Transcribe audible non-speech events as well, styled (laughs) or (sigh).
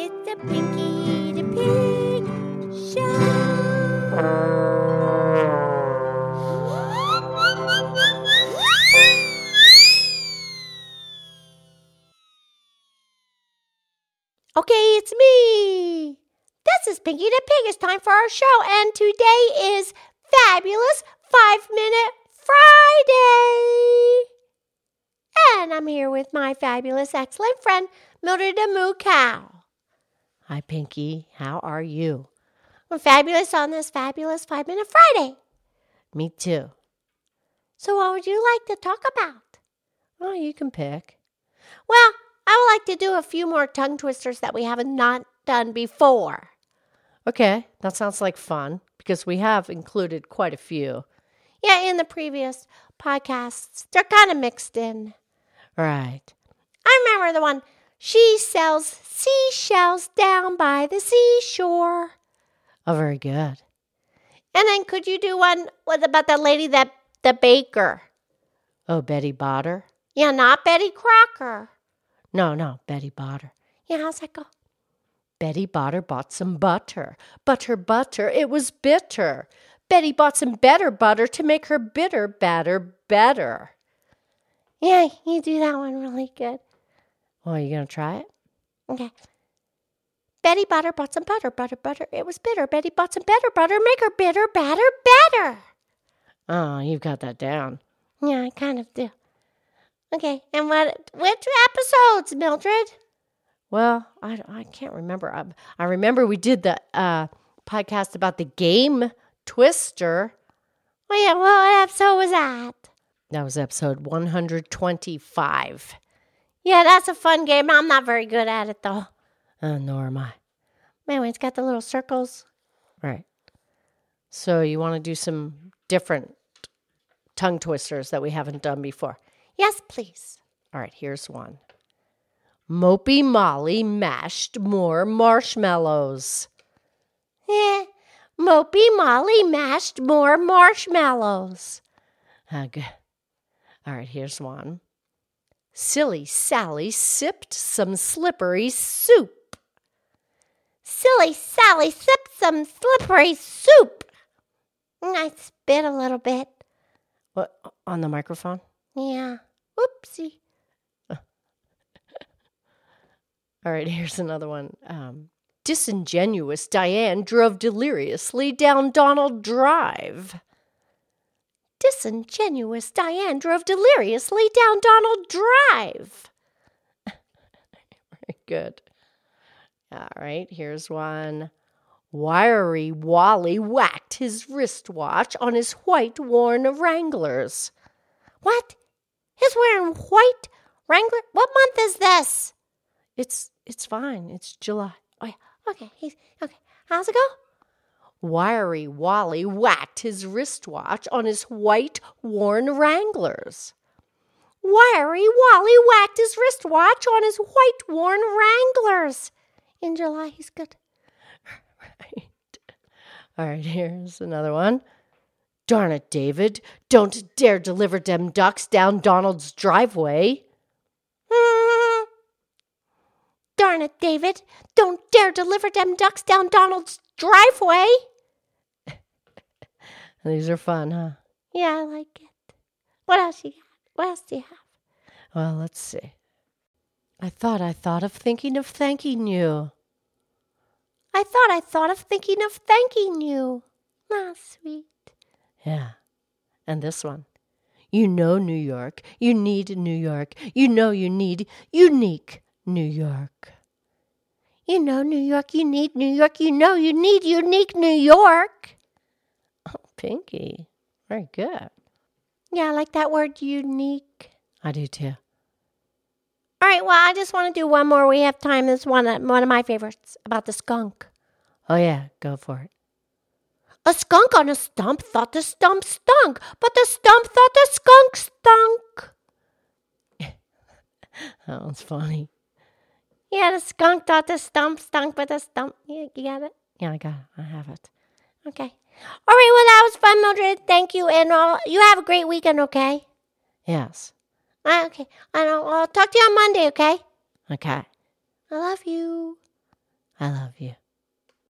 It's the Pinky the Pig Show. Okay, it's me. This is Pinky the Pig. It's time for our show, and today is Fabulous Five Minute Friday. And I'm here with my fabulous, excellent friend, Mildred the Moo Cow. Hi, Pinky. How are you? I'm fabulous on this fabulous Five Minute Friday. Me too. So, what would you like to talk about? Oh, you can pick. Well, I would like to do a few more tongue twisters that we haven't not done before. Okay, that sounds like fun because we have included quite a few. Yeah, in the previous podcasts, they're kind of mixed in. Right. I remember the one, she sells seashells down by the seashore. Oh, very good. And then could you do one with about the lady that the baker? Oh, Betty Botter? Yeah, not Betty Crocker. No, no, Betty Botter. Yeah, how's that go? Betty Botter bought some butter. Butter, butter, it was bitter. Betty bought some better butter to make her bitter batter better. Yeah, you do that one really good. Well, are you going to try it? Okay. Betty Butter bought some butter, butter, butter. It was bitter. Betty bought some better butter. Make her bitter, batter, better. Oh, you've got that down. Yeah, I kind of do. Okay, and what? Which episodes, Mildred? Well, I, I can't remember. I, I remember we did the uh, podcast about the game Twister. Oh yeah, what episode was that? That was episode 125. Yeah, that's a fun game. I'm not very good at it though. Uh, nor am I. Anyway, it's got the little circles. Right. So you want to do some different tongue twisters that we haven't done before? Yes, please. All right, here's one. Mopey Molly mashed more marshmallows. Eh, Mopey Molly mashed more marshmallows. Uh, good. All right, here's one. Silly Sally sipped some slippery soup. Silly Sally sipped some slippery soup. I spit a little bit. What, on the microphone? Yeah. Oopsie. (laughs) All right, here's another one. Um, disingenuous Diane drove deliriously down Donald Drive. Disingenuous Diane drove deliriously down Donald Drive. (laughs) Very good. All right, here's one. Wiry Wally whacked his wristwatch on his white worn Wranglers. What? He's wearing white Wrangler? What month is this? It's it's fine. It's July. Oh yeah. Okay. He's okay. How's it go? Wiry Wally whacked his wristwatch on his white worn Wranglers. Wiry Wally whacked his wristwatch on his white worn Wranglers. In July, he's good. Right. (laughs) All right, here's another one. Darn it, David. Don't dare deliver dem ducks down Donald's driveway. (laughs) Darn it, David. Don't dare deliver dem ducks down Donald's driveway. (laughs) These are fun, huh? Yeah, I like it. What else you got? What else do you have? Well, let's see. I thought I thought of thinking of thanking you. I thought I thought of thinking of thanking you. Ah, sweet. Yeah. And this one. You know New York. You need New York. You know you need unique New York. You know New York. You need New York. You know you need unique New York. Oh, Pinky. Very good. Yeah, I like that word unique. I do too. All right, well, I just want to do one more. We have time. This one, one of my favorites about the skunk. Oh, yeah, go for it. A skunk on a stump thought the stump stunk, but the stump thought the skunk stunk. (laughs) that one's funny. Yeah, the skunk thought the stump stunk, but the stump. You, you got it? Yeah, I got it. I have it. Okay. All right, well, that was fun, Mildred. Thank you. And uh, you have a great weekend, okay? Yes. Uh, okay. And I'll, I'll talk to you on Monday, okay? Okay. I love you. I love you.